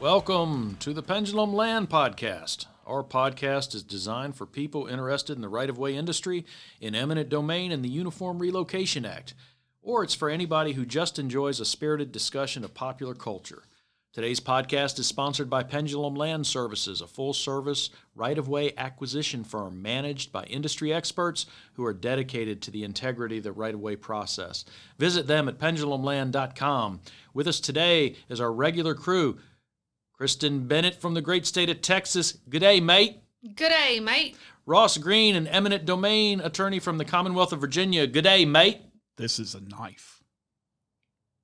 Welcome to the Pendulum Land Podcast. Our podcast is designed for people interested in the right of way industry, in eminent domain, and the Uniform Relocation Act, or it's for anybody who just enjoys a spirited discussion of popular culture. Today's podcast is sponsored by Pendulum Land Services, a full service right of way acquisition firm managed by industry experts who are dedicated to the integrity of the right of way process. Visit them at pendulumland.com. With us today is our regular crew. Kristen Bennett from the great state of Texas. Good day, mate. Good day, mate. Ross Green, an eminent domain attorney from the Commonwealth of Virginia. Good day, mate. This is a knife.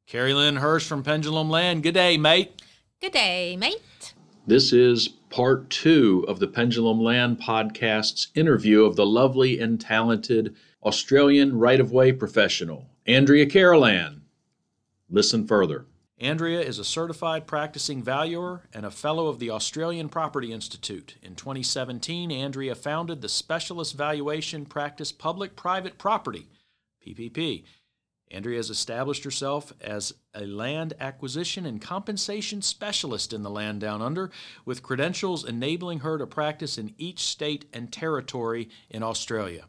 Carrie Lynn Hirsch from Pendulum Land. Good day, mate. Good day, mate. This is part two of the Pendulum Land podcast's interview of the lovely and talented Australian right of way professional, Andrea Carolan. Listen further. Andrea is a certified practicing valuer and a fellow of the Australian Property Institute. In 2017, Andrea founded the Specialist Valuation Practice Public Private Property, PPP. Andrea has established herself as a land acquisition and compensation specialist in the land down under, with credentials enabling her to practice in each state and territory in Australia.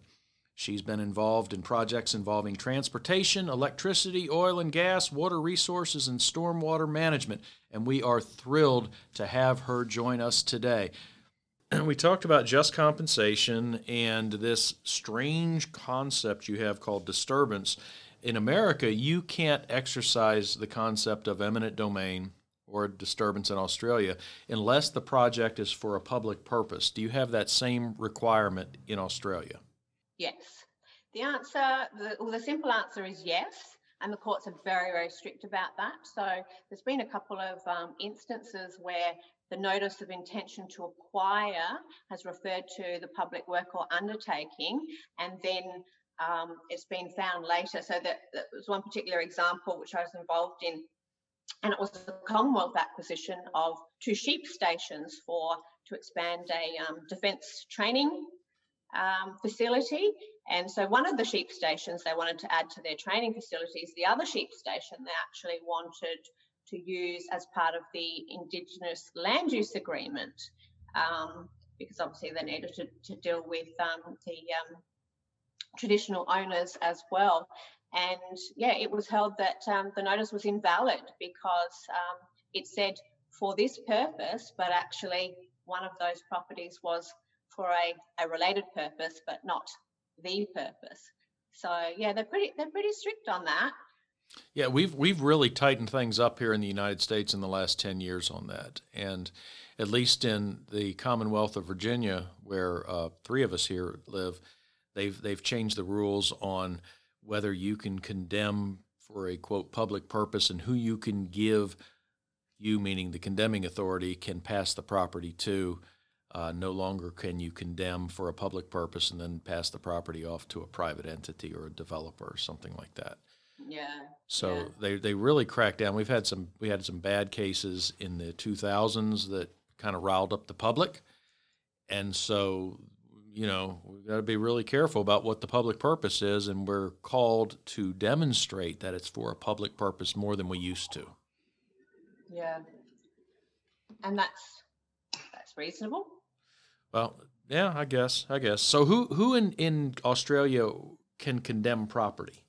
She's been involved in projects involving transportation, electricity, oil and gas, water resources, and stormwater management, and we are thrilled to have her join us today. And We talked about just compensation and this strange concept you have called disturbance. In America, you can't exercise the concept of eminent domain or disturbance in Australia unless the project is for a public purpose. Do you have that same requirement in Australia? Yes. The answer, the, well, the simple answer is yes. And the courts are very, very strict about that. So there's been a couple of um, instances where the notice of intention to acquire has referred to the public work or undertaking, and then um, it's been found later. So that, that was one particular example which I was involved in, and it was a Commonwealth acquisition of two sheep stations for to expand a um, defence training um, facility. And so one of the sheep stations they wanted to add to their training facilities, the other sheep station they actually wanted to use as part of the Indigenous land use agreement, um, because obviously they needed to, to deal with um, the um, traditional owners as well. And yeah, it was held that um, the notice was invalid because um, it said for this purpose, but actually one of those properties was for a, a related purpose, but not the purpose. So yeah, they're pretty they're pretty strict on that. Yeah, we've we've really tightened things up here in the United States in the last ten years on that, and at least in the Commonwealth of Virginia, where uh, three of us here live, they've they've changed the rules on whether you can condemn for a quote public purpose and who you can give you meaning the condemning authority can pass the property to uh, no longer can you condemn for a public purpose and then pass the property off to a private entity or a developer or something like that. Yeah. So yeah. they, they really cracked down. We've had some we had some bad cases in the 2000s that kind of riled up the public, and so you know we've got to be really careful about what the public purpose is, and we're called to demonstrate that it's for a public purpose more than we used to. Yeah, and that's that's reasonable. Well, yeah, I guess. I guess. So who who in in Australia can condemn property?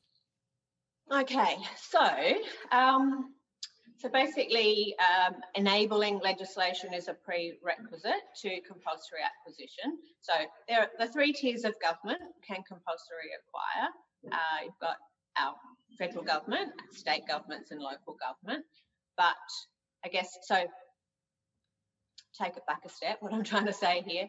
Okay, so um, so basically, um, enabling legislation is a prerequisite to compulsory acquisition. So there are the three tiers of government can compulsory acquire. Uh, you've got our federal government, state governments, and local government. But I guess so take it back a step, what I'm trying to say here.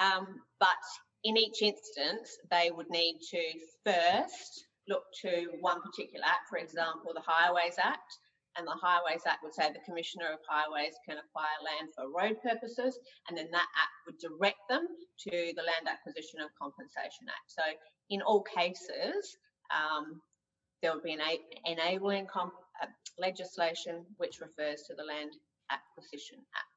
Um, but in each instance, they would need to first look to one particular act, for example, the Highways Act, and the Highways Act would say the Commissioner of Highways can acquire land for road purposes, and then that act would direct them to the Land Acquisition and Compensation Act. So in all cases, um, there would be an enabling comp- uh, legislation which refers to the Land Acquisition Act.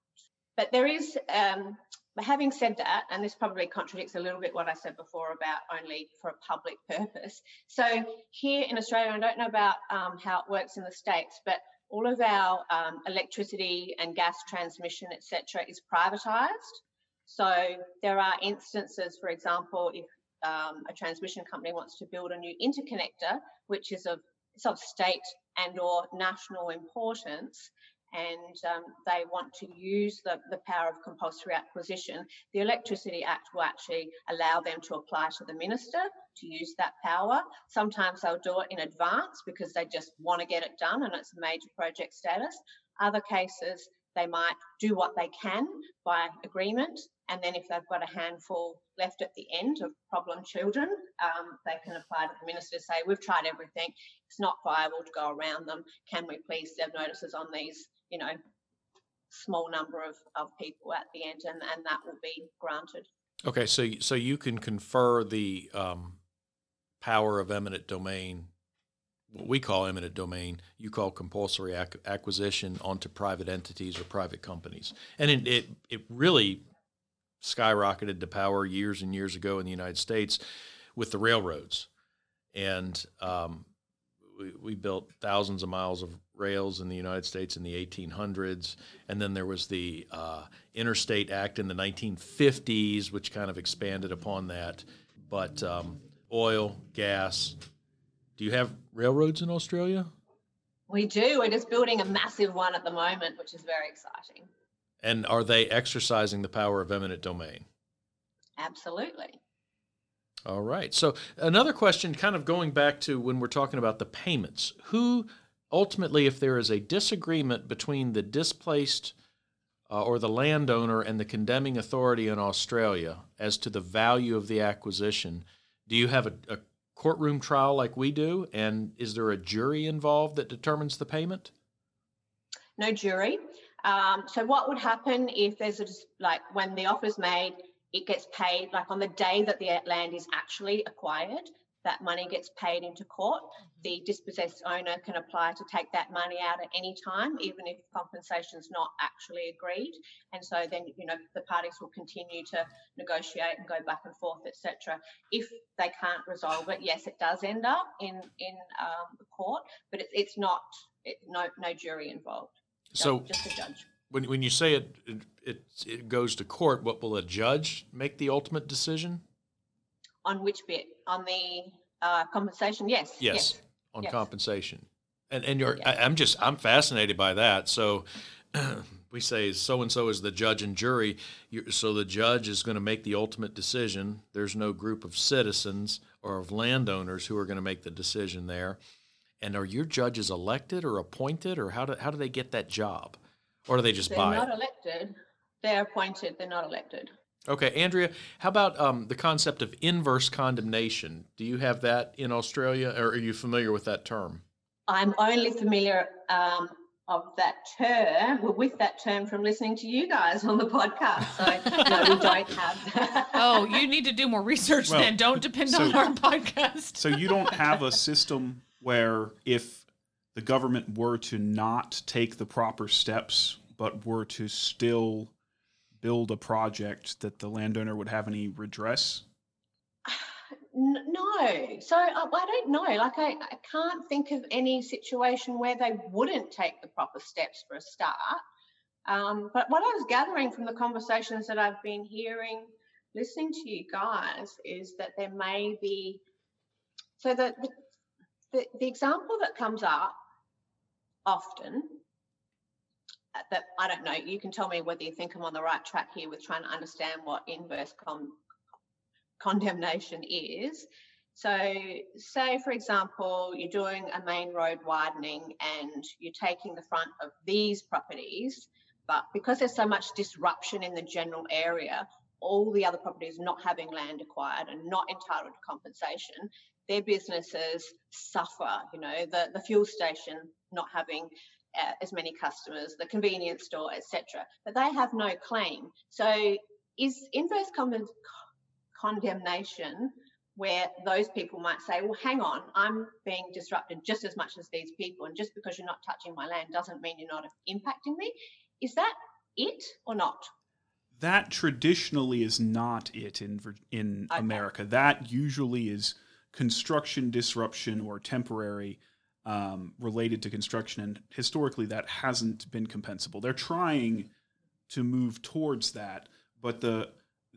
But there is, um, having said that, and this probably contradicts a little bit what I said before about only for a public purpose. So here in Australia, I don't know about um, how it works in the States, but all of our um, electricity and gas transmission, etc., is privatised. So there are instances, for example, if um, a transmission company wants to build a new interconnector, which is of, it's of state and or national importance, and um, they want to use the, the power of compulsory acquisition, the Electricity Act will actually allow them to apply to the minister to use that power. Sometimes they'll do it in advance because they just want to get it done and it's a major project status. Other cases, they might do what they can by agreement, and then if they've got a handful left at the end of problem children, um, they can apply to the minister to say, We've tried everything, it's not viable to go around them. Can we please serve notices on these you know, small number of, of people at the end, and, and that will be granted. Okay, so so you can confer the um, power of eminent domain, what we call eminent domain, you call compulsory ac- acquisition onto private entities or private companies, and it, it it really skyrocketed to power years and years ago in the United States with the railroads, and um, we, we built thousands of miles of rails in the United States in the 1800s, and then there was the uh, Interstate Act in the 1950s, which kind of expanded upon that. But um, oil, gas. Do you have railroads in Australia? We do. We're just building a massive one at the moment, which is very exciting. And are they exercising the power of eminent domain? Absolutely. All right. So another question, kind of going back to when we're talking about the payments, who ultimately, if there is a disagreement between the displaced uh, or the landowner and the condemning authority in Australia as to the value of the acquisition, do you have a, a courtroom trial like we do? And is there a jury involved that determines the payment? No jury. Um, so what would happen if there's a like when the offer is made, it gets paid like on the day that the land is actually acquired that money gets paid into court. The dispossessed owner can apply to take that money out at any time, even if compensation is not actually agreed. And so then, you know, the parties will continue to negotiate and go back and forth, etc. If they can't resolve it, yes, it does end up in in um, the court, but it, it's not it, no no jury involved. So just a judge. When when you say it, it it goes to court, what will a judge make the ultimate decision? On which bit? On the uh, compensation? Yes. Yes. yes. On yes. compensation. And and you're yes. I, am just I'm fascinated by that. So we say so and so is the judge and jury. You're, so the judge is going to make the ultimate decision. There's no group of citizens or of landowners who are going to make the decision there. And are your judges elected or appointed, or how do how do they get that job, or do they just They're buy? They're not elected. They're appointed. They're not elected. Okay, Andrea, how about um, the concept of inverse condemnation? Do you have that in Australia, or are you familiar with that term? I'm only familiar um, of that term, well, with that term from listening to you guys on the podcast. So, no, we don't have that. Oh, you need to do more research well, then. Don't depend so, on our podcast. so, you don't have a system where if the government were to not take the proper steps, but were to still build a project that the landowner would have any redress? No. So uh, I don't know. Like, I, I can't think of any situation where they wouldn't take the proper steps for a start. Um, but what I was gathering from the conversations that I've been hearing, listening to you guys, is that there may be. So the, the, the, the example that comes up often Uh, that I don't know. You can tell me whether you think I'm on the right track here with trying to understand what inverse con- condemnation is. So, say for example, you're doing a main road widening and you're taking the front of these properties, but because there's so much disruption in the general area, all the other properties not having land acquired and not entitled to compensation, their businesses suffer. You know, the, the fuel station not having uh, as many customers, the convenience store, etc. But they have no claim. So is inverse condemnation where those people might say, well, hang on, I'm being disrupted just as much as these people, and just because you're not touching my land doesn't mean you're not impacting me. Is that it or not? That traditionally is not it in in okay. America. That usually is construction disruption or temporary um, related to construction, and historically that hasn't been compensable. They're trying to move towards that, but the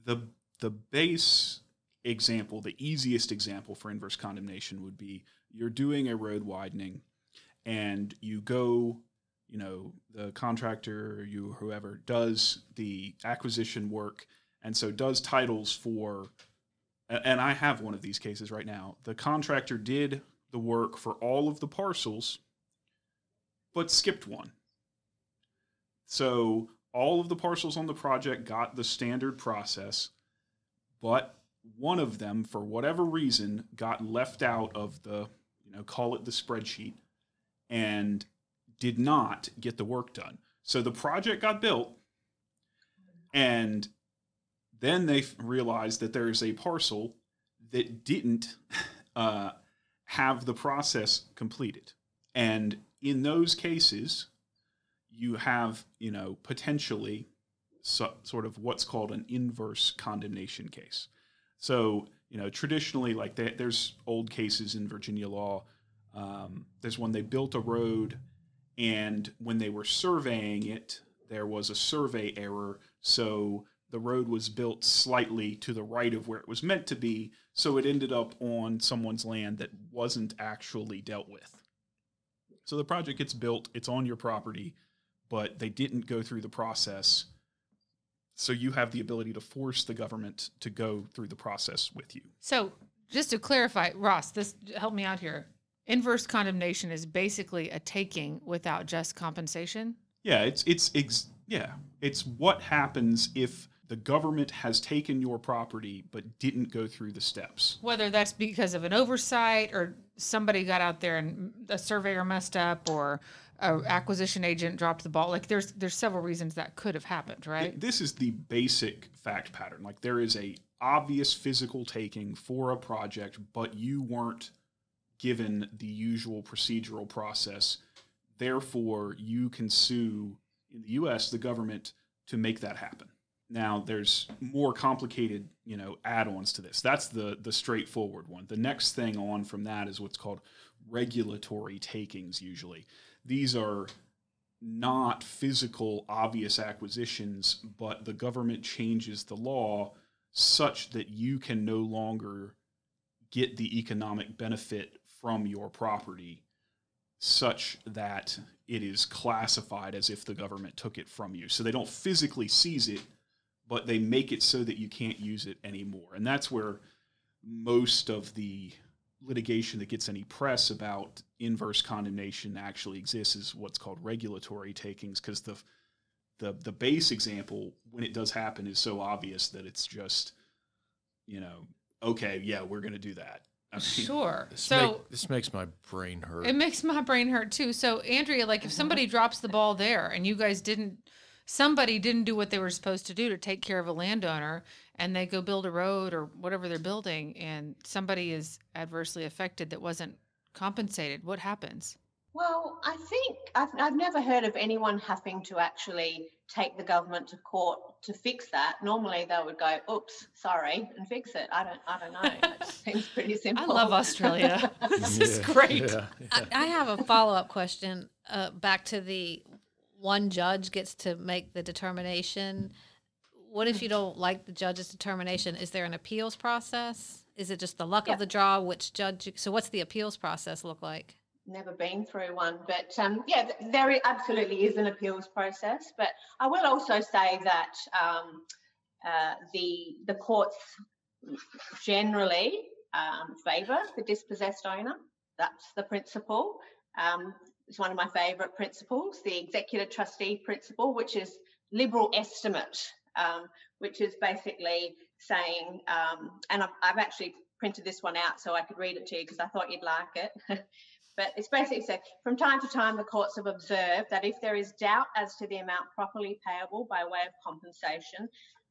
the the base example, the easiest example for inverse condemnation would be you're doing a road widening and you go, you know, the contractor, you whoever does the acquisition work and so does titles for and I have one of these cases right now. The contractor did the work for all of the parcels but skipped one. So all of the parcels on the project got the standard process, but one of them, for whatever reason, got left out of the, you know, call it the spreadsheet, and did not get the work done. So the project got built, and then they realized that there is a parcel that didn't uh, have the process completed. And in those cases, you have, you know, potentially so, sort of what's called an inverse condemnation case. So, you know, traditionally, like they, there's old cases in Virginia law. Um, there's one they built a road, and when they were surveying it, there was a survey error. So the road was built slightly to the right of where it was meant to be. So it ended up on someone's land that wasn't actually dealt with. So the project gets built, it's on your property, but they didn't go through the process so you have the ability to force the government to go through the process with you. So just to clarify, Ross, this help me out here. Inverse condemnation is basically a taking without just compensation. Yeah, it's it's ex- yeah, it's what happens if the government has taken your property but didn't go through the steps. Whether that's because of an oversight or somebody got out there and a surveyor messed up or a acquisition agent dropped the ball. Like there's there's several reasons that could have happened, right? This is the basic fact pattern. Like there is a obvious physical taking for a project, but you weren't given the usual procedural process. Therefore, you can sue in the US the government to make that happen. Now there's more complicated, you know, add-ons to this. That's the the straightforward one. The next thing on from that is what's called regulatory takings usually these are not physical obvious acquisitions, but the government changes the law such that you can no longer get the economic benefit from your property such that it is classified as if the government took it from you. So they don't physically seize it, but they make it so that you can't use it anymore. And that's where most of the litigation that gets any press about inverse condemnation actually exists is what's called regulatory takings because the the the base example when it does happen is so obvious that it's just you know okay yeah we're going to do that. I mean, sure. This so make, this makes my brain hurt. It makes my brain hurt too. So andrea like if somebody drops the ball there and you guys didn't somebody didn't do what they were supposed to do to take care of a landowner and they go build a road or whatever they're building and somebody is adversely affected that wasn't compensated, what happens? Well, I think I've, I've never heard of anyone having to actually take the government to court to fix that. Normally, they would go, "Oops, sorry," and fix it. I don't, I don't know. It seems pretty simple. I love Australia. this yeah, is great. Yeah, yeah. I, I, have a follow up question uh, back to the one judge gets to make the determination what if you don't like the judge's determination? Is there an appeals process? Is it just the luck of the draw? Which judge? So, what's the appeals process look like? Never been through one, but um, yeah, there absolutely is an appeals process. But I will also say that um, uh, the the courts generally um, favour the dispossessed owner. That's the principle. Um, it's one of my favourite principles, the executor trustee principle, which is liberal estimate um, which is basically saying, um, and I've, I've, actually printed this one out so I could read it to you because I thought you'd like it. But it's basically said from time to time the courts have observed that if there is doubt as to the amount properly payable by way of compensation,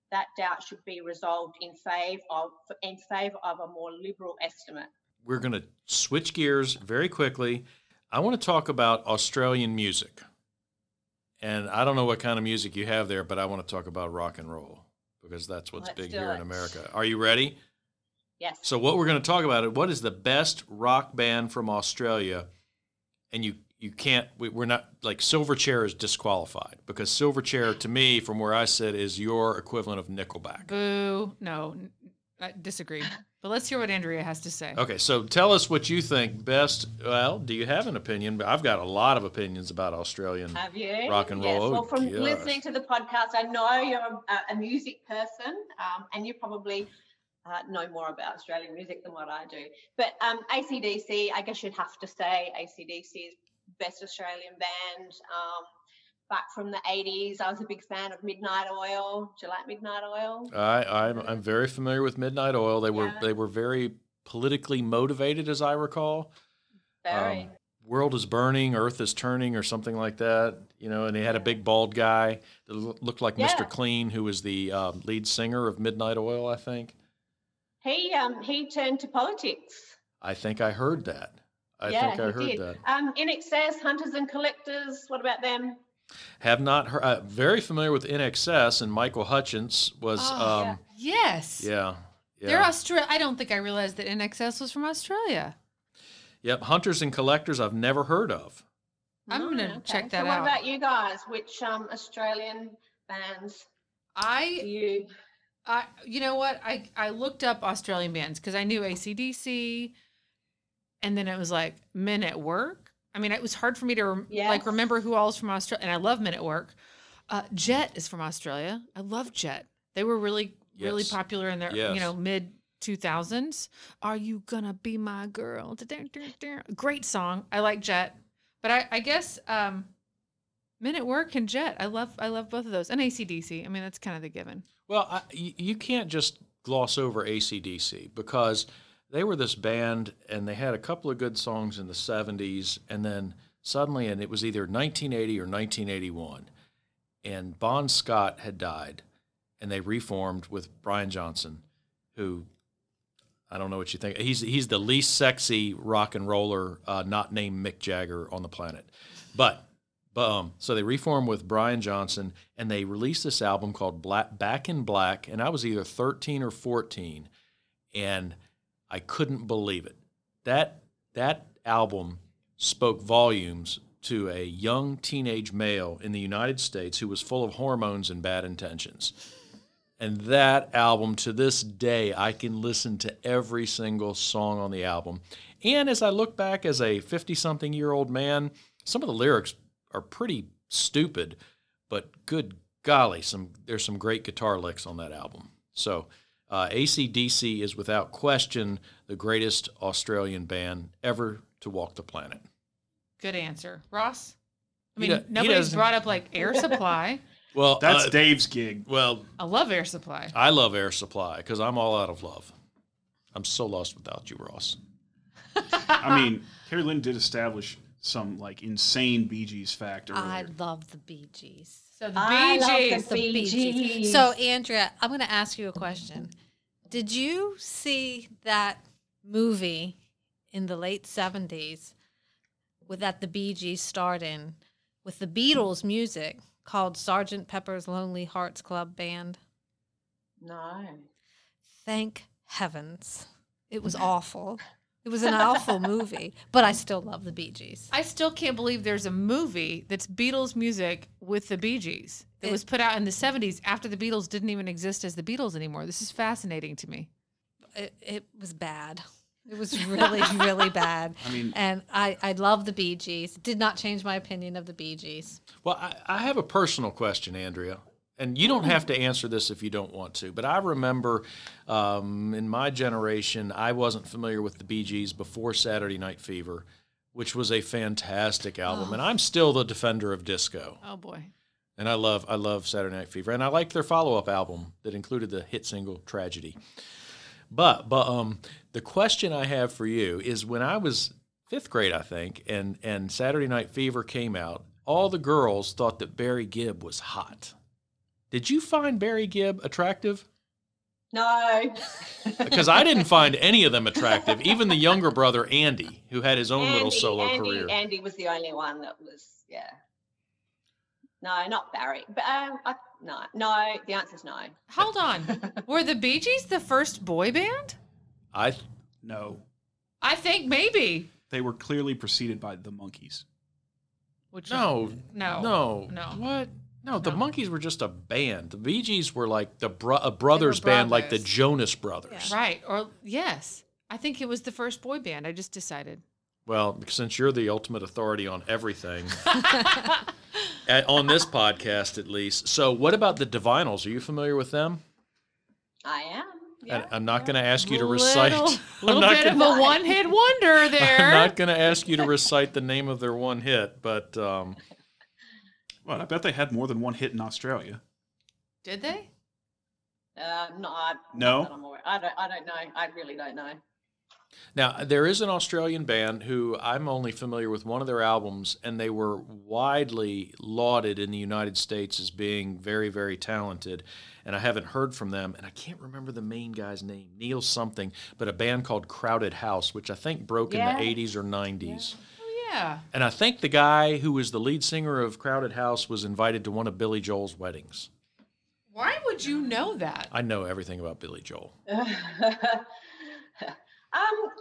that doubt should be resolved in favour of in favour of a more liberal estimate. We're going to switch gears very quickly. I want to talk about Australian music. And I don't know what kind of music you have there, but I want to talk about rock and roll because that's what's Let's big do here in. America. Are you ready? Yes. So what we're going to talk about it. What is the best rock band from Australia? And you you can't. We, we're not like Silverchair is disqualified because Silverchair to me, from where I sit, is your equivalent of Nickelback. Boo. No, I disagree. But let's hear what Andrea has to say. Okay, so tell us what you think best. Well, do you have an opinion? But I've got a lot of opinions about Australian. Have you? Rock and Yes. roll. Well, from Gosh. listening to the podcast, I know you're a, a music person, um, and you probably uh, know more about Australian music than what I do. But um, ACDC, I guess you'd have to say ACDC is best Australian band. Um, back from the 80s, I was a big fan of Midnight Oil. Do you like Midnight Oil? I, I'm I'm very familiar with Midnight Oil. They were Yeah. they were very politically motivated, as I recall. Very. Um, World is burning, Earth is turning, or something like that. You know, and they had a big bald guy that looked like Yeah. Mr. Clean, who was the um, lead singer of Midnight Oil. I think. he um, he turned to politics. I think I heard that. I yeah, think I he heard did. that. Um, INXS, hunters and collectors. What about them? Have not heard. Uh, very familiar with INXS, and Michael Hutchence was. Oh, um, Yes. yeah. Yeah. They're Australia. I don't think I realized that INXS was from Australia. Yep, Hunters and Collectors I've never heard of. I'm gonna okay. check that so what out. about you guys? Which um, Australian bands do I, you? I, you know what? I I looked up Australian bands because I knew ACDC, and then it was like Men at Work. I mean, it was hard for me to rem- like remember who all is from Australia, and I love Men at Work. Uh, Jet is from Australia. I love Jet. They were really really popular in their Yes. you know mid 2000s. Are you gonna be my girl? Great song. I like Jet, but I I guess um, Men at Work and Jet. I love I love both of those, and ACDC. I mean, that's kind of the given. Well, I, you, you can't just gloss over ACDC because they were this band and they had a couple of good songs in the 70s, and then suddenly, and it was either 1980 or 1981, and Bon Scott had died, and they reformed with Brian Johnson, who I don't know what you think. He's he's the least sexy rock and roller uh, not named Mick Jagger on the planet, but but um, so they reformed with Brian Johnson, and they released this album called Black, Back in Black, and I was either 13 or 14, and I couldn't believe it. That that album spoke volumes to a young teenage male in the United States who was full of hormones and bad intentions. And that album, to this day, I can listen to every single song on the album. And as I look back as a 50 something year old man, some of the lyrics are pretty stupid, but good golly, some there's some great guitar licks on that album. So uh, ACDC is without question the greatest Australian band ever to walk the planet. Good answer, Ross. I mean, do- he nobody's doesn't- brought up like Air Supply. Well, That's uh, Dave's gig. well, I love Air Supply. I love Air Supply because I'm all out of love. I'm so lost without you, Ross. I mean, Carrie Lynn did establish some like insane Bee Gees fact earlier. I love the Bee Gees. So the I Bee love the Gees. The Bee Bee Gees. Gees. So, Andrea, I'm going to ask you a question. Did you see that movie in the late 70s with that the Bee Gees starred in with the Beatles music called Sergeant Pepper's Lonely Hearts Club Band? No. Thank heavens. It was awful. It was an awful movie, but I still love the Bee Gees. I still can't believe there's a movie that's Beatles music with the Bee Gees that It- was put out in the 70s after the Beatles didn't even exist as the Beatles anymore. This is fascinating to me. It, it was bad. It was really, really bad. I mean- and I, I love the Bee Gees. Did not change my opinion of the Bee Gees. Well, I, I have a personal question, Andrea, and you don't have to answer this if you don't want to. But I remember um, in my generation, I wasn't familiar with the Bee Gees before Saturday Night Fever, which was a fantastic album, and I'm still the defender of disco. Oh boy. And I love I love Saturday Night Fever, and I liked their follow up album that included the hit single Tragedy. But but um, the question I have for you is when I was fifth grade, I think, and and Saturday Night Fever came out. All the girls thought that Barry Gibb was hot. Did you find Barry Gibb attractive? No. Because I didn't find any of them attractive. Even the younger brother Andy, who had his own little solo Andy, career. Andy was the only one that was, yeah. No, not Barry. But um, I, no, no. The answer's no. Hold on. Were the Bee Gees the first boy band? I No, I think maybe. they were clearly preceded by the Monkees. Which no, no, no, no. What? No, the No. Monkees were just a band. The Bee Gees were like the bro- a brothers band, like the brothers. Jonas Brothers. Right. Or yes. I think it was the first boy band. I just decided. Well, since you're the ultimate authority on everything, at, on this podcast at least. So, what about the Divinyls? Are you familiar with them? I am. And Yeah. I'm not going to ask you to recite. Little, I'm little not bit gonna- of a one hit wonder there. I'm not going to ask you to recite the name of their one hit, but um, Well, I bet they had more than one hit in Australia. Did they? Uh, no, I, No? not I'm aware. I don't. I don't know. I really don't know. Now, there is an Australian band who I'm only familiar with one of their albums, and they were widely lauded in the United States as being very, very talented. And I haven't heard from them, and I can't remember the main guy's name, Neil something, but a band called Crowded House, which I think broke Yeah. in the 80s or 90s. Oh yeah. And I think the guy who was the lead singer of Crowded House was invited to one of Billy Joel's weddings. Why would you know that? I know everything about Billy Joel. um,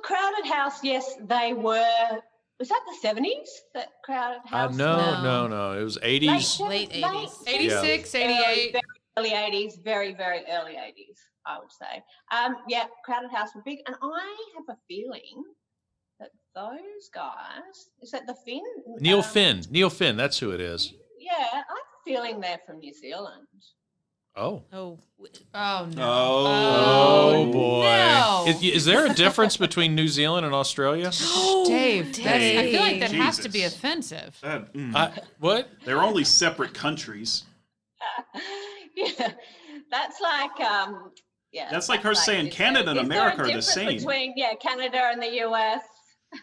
Crowded House. Yes, they were. Was that the seventies? That Crowded Uh, House. no, No. no, no. It was 80s. Late 80s. 86, Early, 88. very early eighties, very very early eighties. I would say. Um, yeah, Crowded House were big, and I have a feeling that those guys is that the Finn. Neil um, Finn. Neil Finn, that's who it is. Yeah, I have a feeling they're from New Zealand. Oh. Oh, w- Oh no. Oh, Oh, boy. no. Is, is there a difference between New Zealand and Australia? Dave, that's, I feel like that has to be offensive. Uh, mm. I, what? They're only separate countries. yeah, that's like um, yeah. That's like her saying Canada and is there a America are the same. Between yeah, Canada and the US.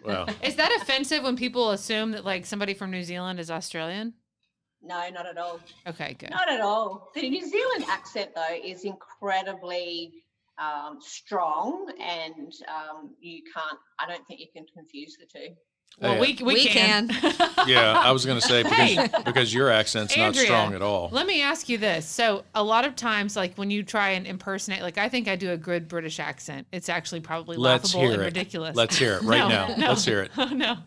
Well, Is that offensive when people assume that like somebody from New Zealand is Australian? No, not at all. Okay, good. Not at all. The New Zealand accent, though, is incredibly um, strong, and um, you can't. I don't think you can confuse the two. Well, Yeah. we we, We can. yeah, I was going to say because, Hey. because your accent's not strong at all. Let me ask you this. So, a lot of times, like when you try and impersonate, like I think I do a good British accent. It's actually probably Let's laughable hear and it. ridiculous. Let's hear it right No, now. no. Let's hear it. Oh no.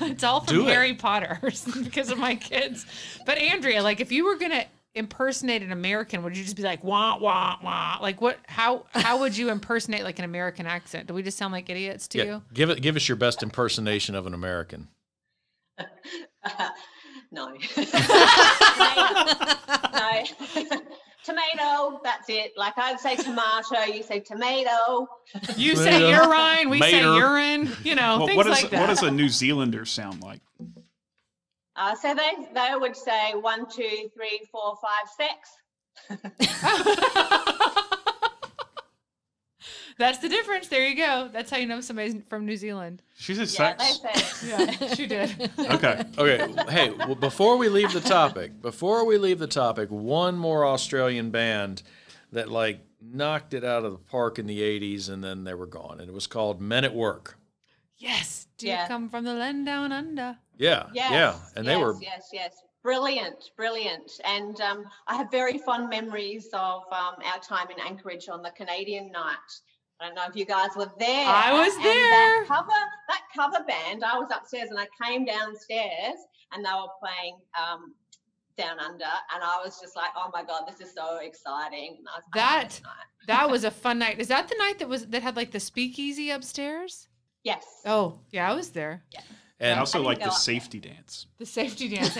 it's all from Do it. Harry Potter because of my kids. But Andrea, like if you were gonna impersonate an American, would you just be like wah wah wah? Like what how how would you impersonate like an American accent? Do we just sound like idiots to Yeah, you? give it. Give us your best impersonation of an American. no. no. tomato, that's it. Like I'd say tomato, you say tomato. You Tomato. say urine, we say urine, you know, Well, things what, is, like that. what does a New Zealander sound like? Uh, so they, they would say one, two, three, four, five, six. That's the difference. There you go. That's how you know somebody's from New Zealand. She said Yeah, sex. they say. Yeah, she did. Okay. Okay. Hey, well, before we leave the topic, before we leave the topic, one more Australian band that like knocked it out of the park in the '80s, and then they were gone, and it was called Men at Work. Yes. Do Yeah. you come from the land down under? Yeah, Yes, yeah, and they were yes, yes, brilliant, brilliant. And um, I have very fond memories of um, our time in Anchorage on the Canadian night. I don't know if you guys were there. I was and there. That cover, that cover band. I was upstairs and I came downstairs and they were playing um, Down Under, and I was just like, "Oh my god, this is so exciting!" And I was That- that was a fun night. Is that the night that was that had like the speakeasy upstairs? Yes. Oh, yeah, I was there. I and also didn't like the up there. safety dance. The safety dance.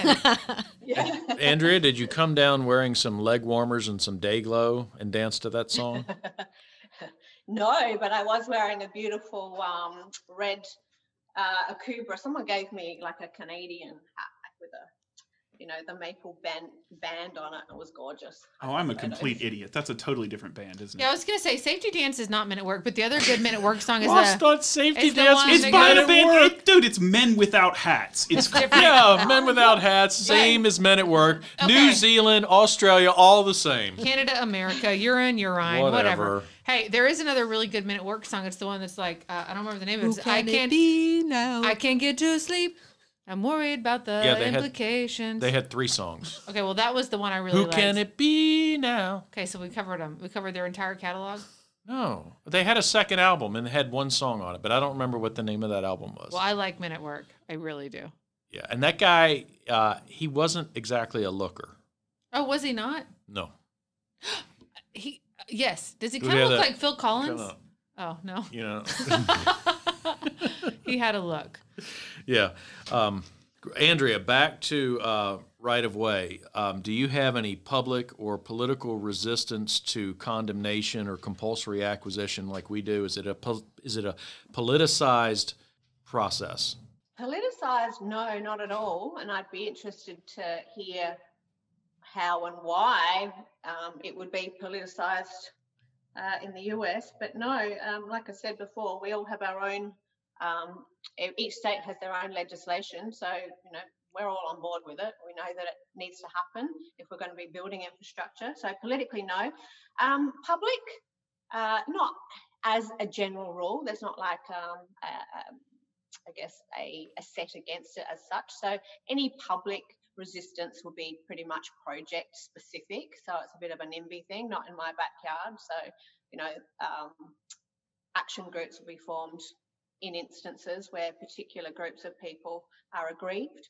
Yeah. Andrea, did you come down wearing some leg warmers and some day glow and dance to that song? No, but I was wearing a beautiful um, red uh, Akubra. Someone gave me like a Canadian hat with a you know, the maple band band on it. It was gorgeous. Oh, I'm a took photos. complete idiot. That's a totally different band, isn't it? Yeah, I was gonna say Safety Dance is not Men at Work, but the other good Men at Work song is Ross the thought safety it's dance It's by men the at band, work. it- dude. It's Men Without Hats. It's different. Yeah, men without hats, same as men at work. New Zealand, Australia, all the same. Canada, America, urine, urine, whatever. Whatever. Hey, there is another really good Men at Work song. It's the one that's like uh, I don't remember the name of it. It's, I can't be now? I can't get to sleep. I'm worried about the Yeah, they had- implications. They had three songs. okay, well that was the one I really Who liked. can it be now? Okay, so we covered them. We covered their entire catalog. No, they had a second album and they had one song on it, but I don't remember what the name of that album was. Well, I like Men at Work. I really do. Yeah, and that guy, uh, he wasn't exactly a looker. Oh, was he not? No. He yes. Does he kind of look like Phil Collins? Kinda, Oh no, you know. he had a look. yeah. Um, Andrea, back to uh, right of way. Um, do you have any public or political resistance to condemnation or compulsory acquisition like we do? Is it a is it a politicized process? Politicized? No, not at all. And I'd be interested to hear how and why um, it would be politicized uh, in the US. But no, um, like I said before, we all have our own. Um, each state has their own legislation, so you know we're all on board with it. We know that it needs to happen if we're going to be building infrastructure. So politically, no. Um, public, uh, not as a general rule. There's not like um, a, a I guess, a, a set against it as such. So any public resistance will be pretty much project specific. So it's a bit of a NIMBY thing, not in my backyard. So, you know, um, action groups will be formed in instances where particular groups of people are aggrieved.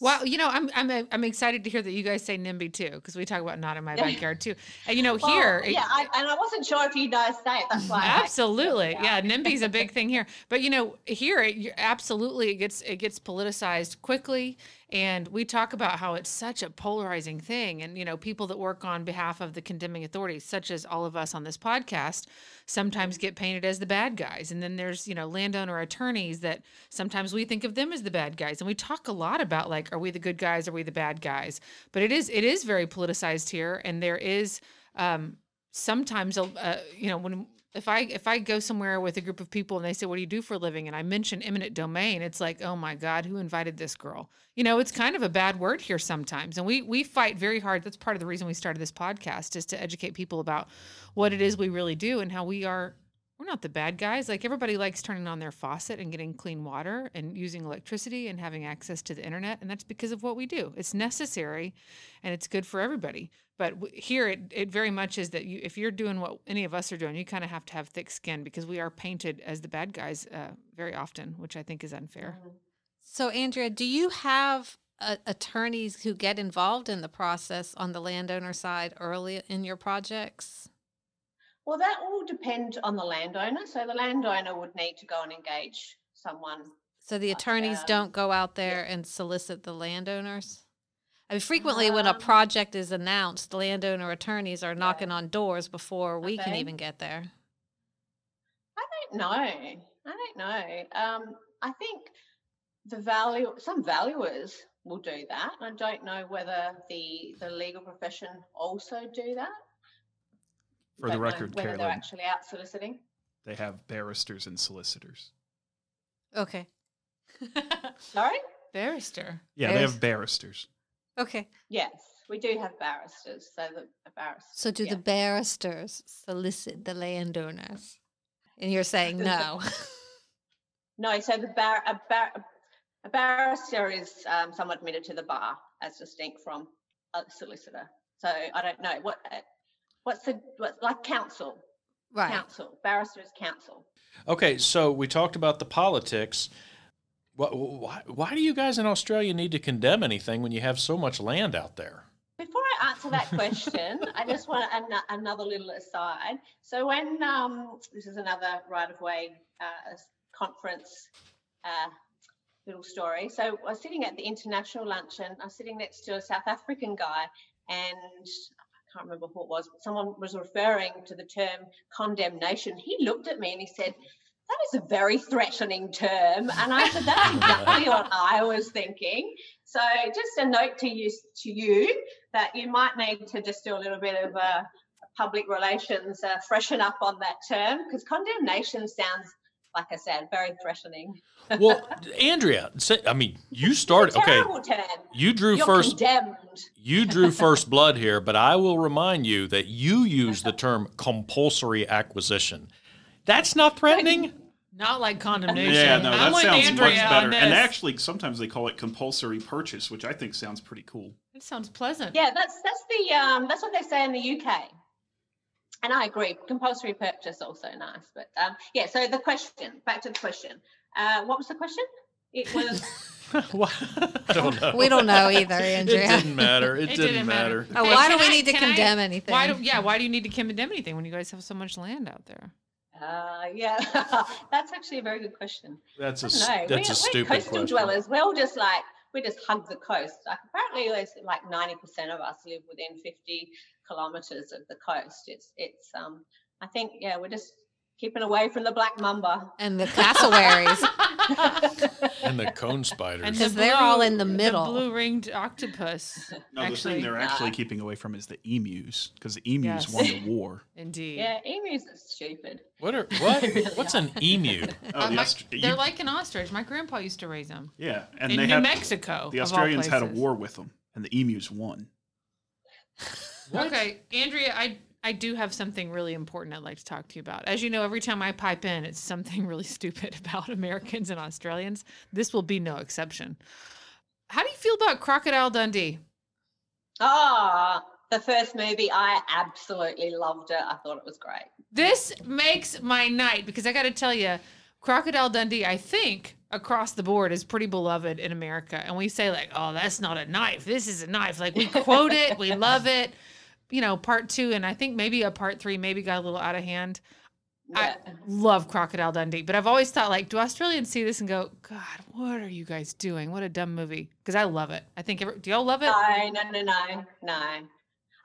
Well, you know, I'm I'm I'm excited to hear that you guys say NIMBY too, because we talk about not in my backyard too. And you know, Well, here, yeah, I, and I wasn't sure if you guys say it. That's why. I like to absolutely yeah nimby's a big thing here but you know here it, absolutely it gets it gets politicized quickly and we talk about how it's such a polarizing thing. And you know people that work on behalf of the condemning authorities such as all of us on this podcast sometimes get painted as the bad guys. And then there's you know landowner attorneys that sometimes we think of them as the bad guys. And we talk a lot about like are we the good guys? Are we the bad guys? But it is it is very politicized here. And there is um sometimes uh, you know when if I if I go somewhere with a group of people and they say, "What do you do for a living?" and I mention eminent domain, it's like, "Oh my God, who invited this girl?" You know, it's kind of a bad word here sometimes, and we we fight very hard. That's part of the reason we started this podcast is to educate people about what it is we really do and how we are. We're not the bad guys. Like everybody likes turning on their faucet and getting clean water and using electricity and having access to the internet, and that's because of what we do. It's necessary, and it's good for everybody. But here, it, it very much is that you, if you're doing what any of us are doing, you kind of have to have thick skin because we are painted as the bad guys uh, very often, which I think is unfair. So, Andrea, do you have uh, attorneys who get involved in the process on the landowner side early in your projects? Well, that will depend on the landowner. So the landowner would need to go and engage someone So the Like, attorneys um, don't go out there and solicit the landowners? I mean, frequently when a Um, project is announced, the landowner attorneys are knocking on doors before we can even get there. I don't know. I don't know. Um, I think the value, some valuers will do that. I don't know whether the the legal profession also do that. For the record, whether they're actually out soliciting. they have barristers and solicitors. Okay. Sorry. Barrister. Yeah, they have barristers. Okay. Yes, we do have barristers. So the, the barristers. So do yeah. the barristers solicit the landowners? And you're saying no. No, so the bar, a, bar, a barrister is um, someone admitted to the bar as distinct from a solicitor. So I don't know what uh, what's the what's like counsel. right. Counsel. Barrister is counsel. Okay, so we talked about the politics. Why, why, why do you guys in Australia need to condemn anything when you have so much land out there? Before I answer that question, I just want an- another little aside. So when um, this is another right of way uh, conference uh, little story. So I was sitting at the international luncheon. I was sitting next to a South African guy, and I can't remember who it was. But someone was referring to the term condemnation. He looked at me and he said, that is a very threatening term. And I said, that's exactly what I was thinking. So just a note to you, to you that you might need to just do a little bit of a, public relations uh, freshen up on that term because condemnation sounds like I said, very threatening. well, Andrea, say, I mean, you started. Okay, term. you drew You're first. Condemned. You drew first blood here, but I will remind you that you use the term compulsory acquisition. That's not threatening. Not like condemnation. Yeah, no, I'm that with sounds Andrea much better. And actually, sometimes they call it compulsory purchase, which I think sounds pretty cool. it sounds pleasant. Yeah, that's that's the um, that's what they say in the UK. And I agree, compulsory purchase also nice. But um, yeah, so the question, back to the question. Uh, what was the question? It was I don't know. We don't know either, Andrea. It didn't matter. It, It didn't, didn't matter. matter. Oh, why do we I- need to can I- condemn anything? Why do yeah? Why do you need to condemn anything when you guys have so much land out there? uh, yeah, that's actually a very good question. That's a I s- that's we're, a stupid we're coastal question. dwellers. We're all just like we just hug the coast. Like apparently, like ninety percent of us live within fifty kilometers of the coast. It's it's um. I think yeah, we're just keeping away from the black mamba. And the cassowaries. And the cone spiders. Because the they're all in the middle. blue ringed octopus. No, the actually, thing they're actually keeping away from is the emus, because the emus Yes. won the war. indeed. Yeah, emus are stupid. what are what? Really What's an emu? Oh, Uh, the my- they're you- like an ostrich. My grandpa used to raise them yeah, and in they New had Mexico. the Australians had a war with them, and the emus won. Okay, Andrea, I I do have something really important I'd like to talk to you about. As you know, every time I pipe in, it's something really stupid about Americans and Australians. This will be no exception. How do you feel about Crocodile Dundee? Ah, the first movie, I absolutely loved it. I thought it was great. This makes my night because I got to tell you, Crocodile Dundee, I think across the board is pretty beloved in America. And we say, like, oh, that's not a knife. This is a knife. Like, we quote it, we love it. You know, part two, and I think maybe a part three maybe got a little out of hand. I love Crocodile Dundee, but I've always thought, like, do Australians see this and go, God, what are you guys doing? What a dumb movie. Because I love it. I think, every, do y'all love it? No, no, no, no.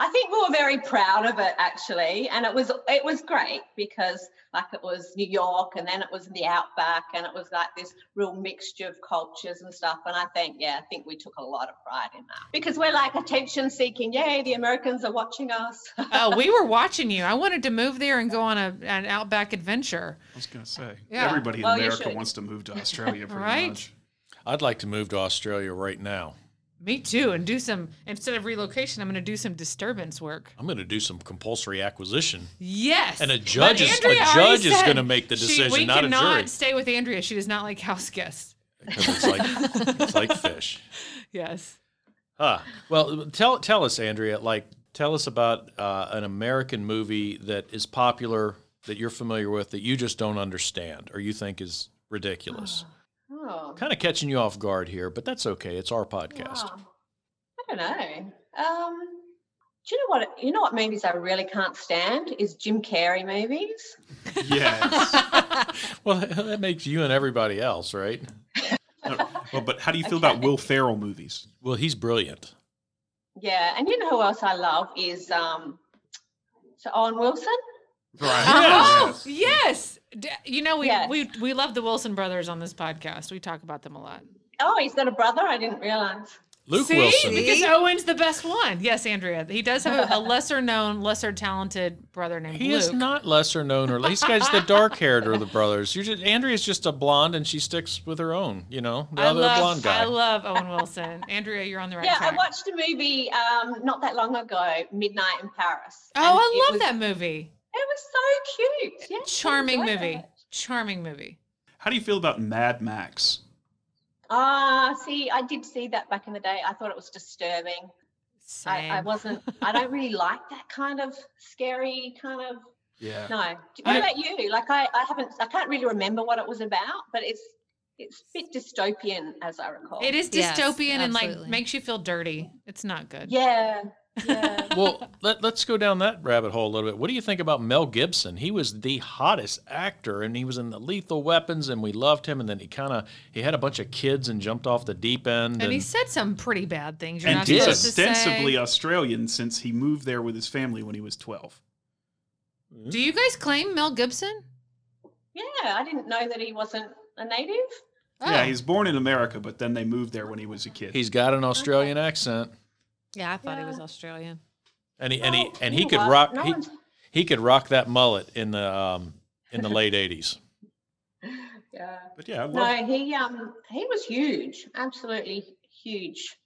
I think we were very proud of it actually, and it was it was great because like it was New York, and then it was the outback, and it was like this real mixture of cultures and stuff. And I think, yeah, I think we took a lot of pride in that because we're like attention seeking. Yay, the Americans are watching us. oh, we were watching you. I wanted to move there and go on a, an outback adventure. I was gonna say Yeah. everybody in Well, America wants to move to Australia, pretty Right? much. I'd like to move to Australia right now. Me too, and do some instead of relocation. I'm going to do some disturbance work. I'm going to do some compulsory acquisition. Yes, And a judge is- a judge is gonna make the she- decision, we not a cannot jury. stay with Andrea. She does not like house guests. because it's like it's like fish. Yes. Huh. Well, tell tell us, Andrea. Like, tell us about uh, an American movie that is popular that you're familiar with that you just don't understand or you think is ridiculous. oh, kind of catching you off guard here, but that's okay. It's our podcast. wow. I don't know. Um, do you know what? You know what movies I really can't stand is Jim Carrey movies. Yes. well, that makes you and everybody else, right? Well, but how do you feel about Will Ferrell movies? Well, he's brilliant. Yeah, and you know who else I love is um, so Owen Wilson. Right. Oh, Yes. yes. D- You know, we, Yes. we we love the Wilson brothers on this podcast. We talk about them a lot. Oh, he's got a brother. I didn't realize. Luke See? Wilson. Because Owen's the best one. Yes, Andrea. He does have a, a lesser known, lesser talented brother named He Luke. is not lesser known, or less. these guys the dark haired or the brothers. You're just Andrea's just a blonde, and she sticks with her own. You know, the I other love, blonde guy. I love Owen Wilson. Andrea, you're on the right yeah, track. I watched a movie um, not that long ago, Midnight in Paris. oh, I love was- that movie. It was so cute. Yeah, Charming movie. it. Charming movie. How do you feel about Mad Max? Ah, see, I did see that back in the day. I thought it was disturbing. I, I wasn't. I don't really like that kind of scary kind of. Yeah. No. What I- about you? Like I, I haven't. I can't really remember what it was about, but it's it's a bit dystopian as I recall. It is Yes, dystopian and like makes you feel dirty. It's not good. Yeah. Yeah. well, let, let's go down that rabbit hole a little bit. What do you think about Mel Gibson? He was the hottest actor, and he was in the Lethal Weapons, and we loved him. And then he kind of he had a bunch of kids and jumped off the deep end. And he said some pretty bad things. You're And not he's supposed to ostensibly say. Australian since he moved there with his family when he was 12. Hmm. Do you guys claim Mel Gibson? yeah. Yeah, I didn't know that he wasn't a native. Oh. Yeah, Oh. he's born in America, but then they moved there when he was a kid. He's got an Australian accent, Yeah, I thought he was Australian. and he and he and he could what? rock. No he, he could rock that mullet in the um in the late '80s. Yeah. but yeah, I love No, he um he was huge, absolutely huge.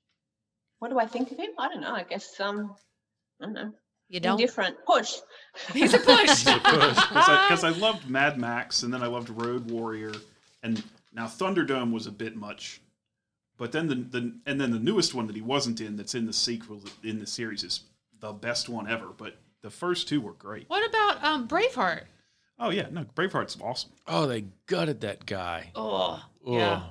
What do I think of him? I don't know. I guess um I don't know. You don't? Indifferent. Push. He's a push. because I, loved Mad Max and then I loved Road Warrior and now Thunderdome was a bit much, but then the, the and then the newest one that he wasn't in that's in the sequel in the series is the best one ever. But the first two were great. what about um, Braveheart? Oh yeah, no, Braveheart's awesome. Oh, they gutted that guy. Oh, yeah.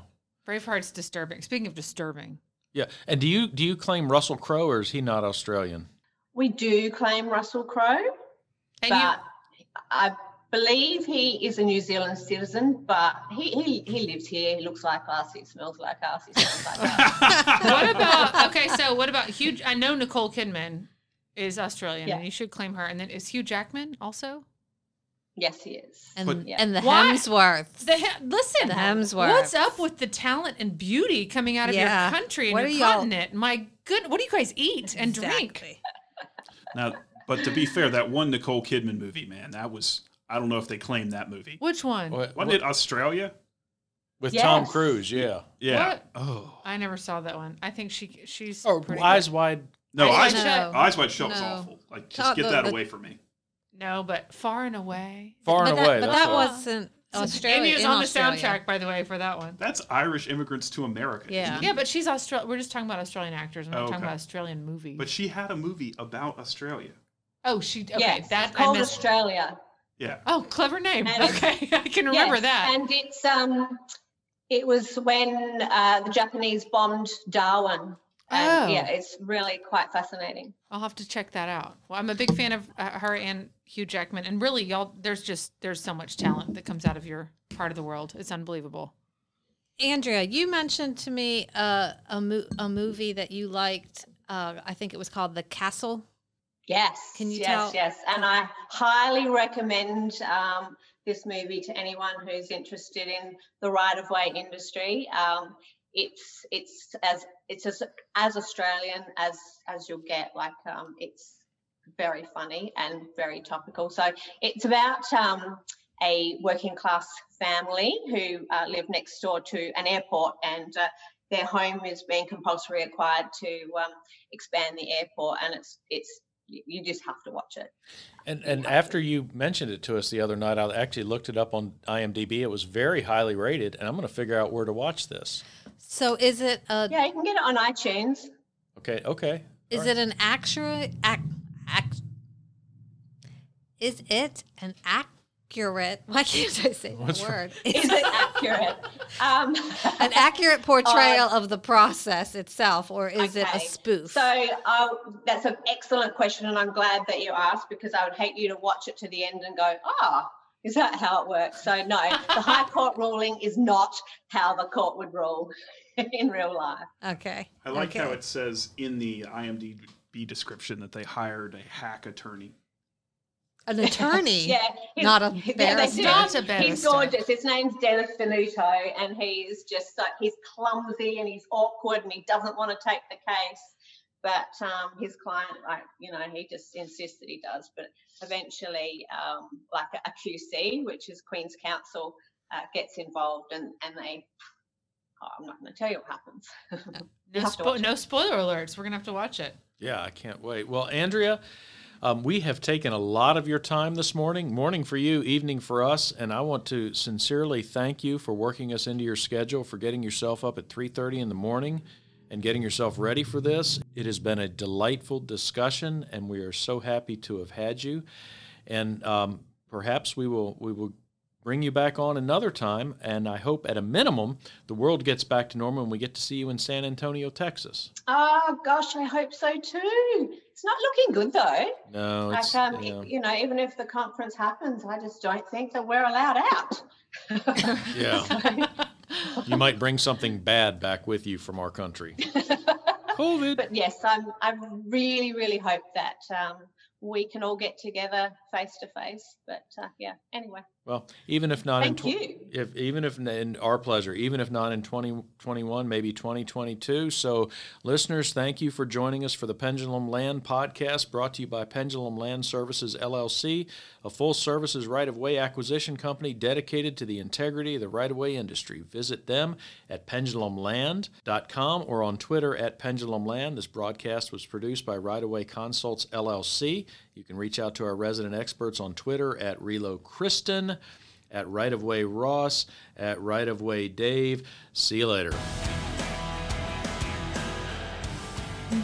Braveheart's disturbing. Speaking of disturbing, Yeah. And do you do you claim Russell Crowe or is he not Australian? We do claim Russell Crowe, and but I believe he is a New Zealand citizen, but he, he, he lives here. He looks like us. He smells like us. He sounds like us. What about? Okay, so what about Hugh? I know Nicole Kidman is Australian, Yeah. and you should claim her. And then is Hugh Jackman also? Yes, he is. And, But- Yeah. and the Why? Hemsworths. The listen, The Hemsworths. What's up with the talent and beauty coming out of Yeah. your country and What your are y'all- continent? My good, what do you guys eat and drink? Now, but to be fair, that one Nicole Kidman movie, man, that was I don't know if they claim that movie. Which one? What- Wasn't it Australia? with Tom Cruise? Yeah. Yeah. What? Oh I never saw that one. I think she she's Or pretty Eyes good. Wide. no, Eyes Eyes, Wide Shut. Eyes Wide Shut was No. awful. Like just Not get the- that the- away from me. No, but far and away. Far but and that, away. But that's that all. wasn't Australia. Amy was in on the Australia. soundtrack, by the way, for that one. That's Irish immigrants to America. isn't Yeah. it? Yeah, but she's Australian. We're just talking about Australian actors. We're not Oh, talking okay. about Australian movies. But she had a movie about Australia. oh, she okay. yes, that it's called I missed. Australia. Yeah. Oh, clever name. And- okay, I can remember Yes, that. And it's um, it was when uh, the Japanese bombed Darwin. And Oh. yeah, it's really quite fascinating. I'll have to check that out. Well, I'm a big fan of uh, her and Hugh Jackman, and really, y'all, there's just there's so much talent that comes out of your part of the world. It's unbelievable. Andrea, you mentioned to me uh, a mo- a movie that you liked. Uh, I think it was called The Castle. Yes. Can you yes, tell- Yes, and I highly recommend um, this movie to anyone who's interested in the right-of-way industry. Um, it's it's as it's as as Australian as as you'll get. Like um, it's very funny and very topical. So it's about um, a working class family who uh, live next door to an airport and. Uh, their home is being compulsory acquired to um, expand the airport, and it's it's you you just have to watch it. And and after you mentioned it to us the other night, I actually looked it up on IMDb. It was very highly rated, and I'm going to figure out where to watch this. So is it a Yeah, you can get it on iTunes. Okay. Okay. is All it an actual act, ac, is it an accurate? Why can't I say What's the word? Is it accurate? Um, an accurate portrayal of the process itself, or is it a spoof? so uh, that's an excellent question, and I'm glad that you asked because I would hate you to watch it to the end and go, ah. is that how it works? So no, the High Court ruling is not how the court would rule in real life. okay. I like how it says in the IMDb description that they hired a hack attorney. An attorney. Yeah, he's- not a yeah, barrister. do. Not a He's gorgeous. His name's Dennis Denuto, and he is just like he's clumsy and he's awkward and he doesn't want to take the case. But um, his client, like you know, he just insists that he does. But eventually, um, like a, QC, which is Queen's Counsel, uh, gets involved, and and they. Oh, I'm not going to tell you what happens. No, spo- no spoiler alerts. We're gonna have to watch it. Yeah, I can't wait. Well, Andrea, um, we have taken a lot of your time this morning. Morning for you, evening for us, and I want to sincerely thank you for working us into your schedule, for getting yourself up at 3:30 in the morning and getting yourself ready for this. It has been a delightful discussion, and we are so happy to have had you. And um, perhaps we will we will bring you back on another time. And I hope, at a minimum, the world gets back to normal and we get to see you in San Antonio, Texas. oh gosh, I hope so too. It's not looking good though. No, it's like um, yeah. you know, even if the conference happens, I just don't think that we're allowed out. Yeah. So- you might bring something bad back with you from our country. COVID. but yes, I'm. I really, really hope that um, we can all get together face to face. But uh, yeah, anyway, Well, even if not in thank tw- you. if even if in our pleasure, even if not in 2021, maybe 2022. So, listeners, thank you for joining us for the Pendulum Land podcast brought to you by Pendulum Land Services LLC, a full services right of way acquisition company dedicated to the integrity of the right of way industry. Visit them at pendulumland.com or on Twitter at pendulumland. This broadcast was produced by Right of Way Consults LLC. You can reach out to our resident experts on Twitter at Relo Kristen, at Right of Way Ross, at Right of Way Dave. See you later.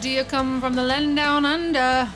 Do you come from the land down under?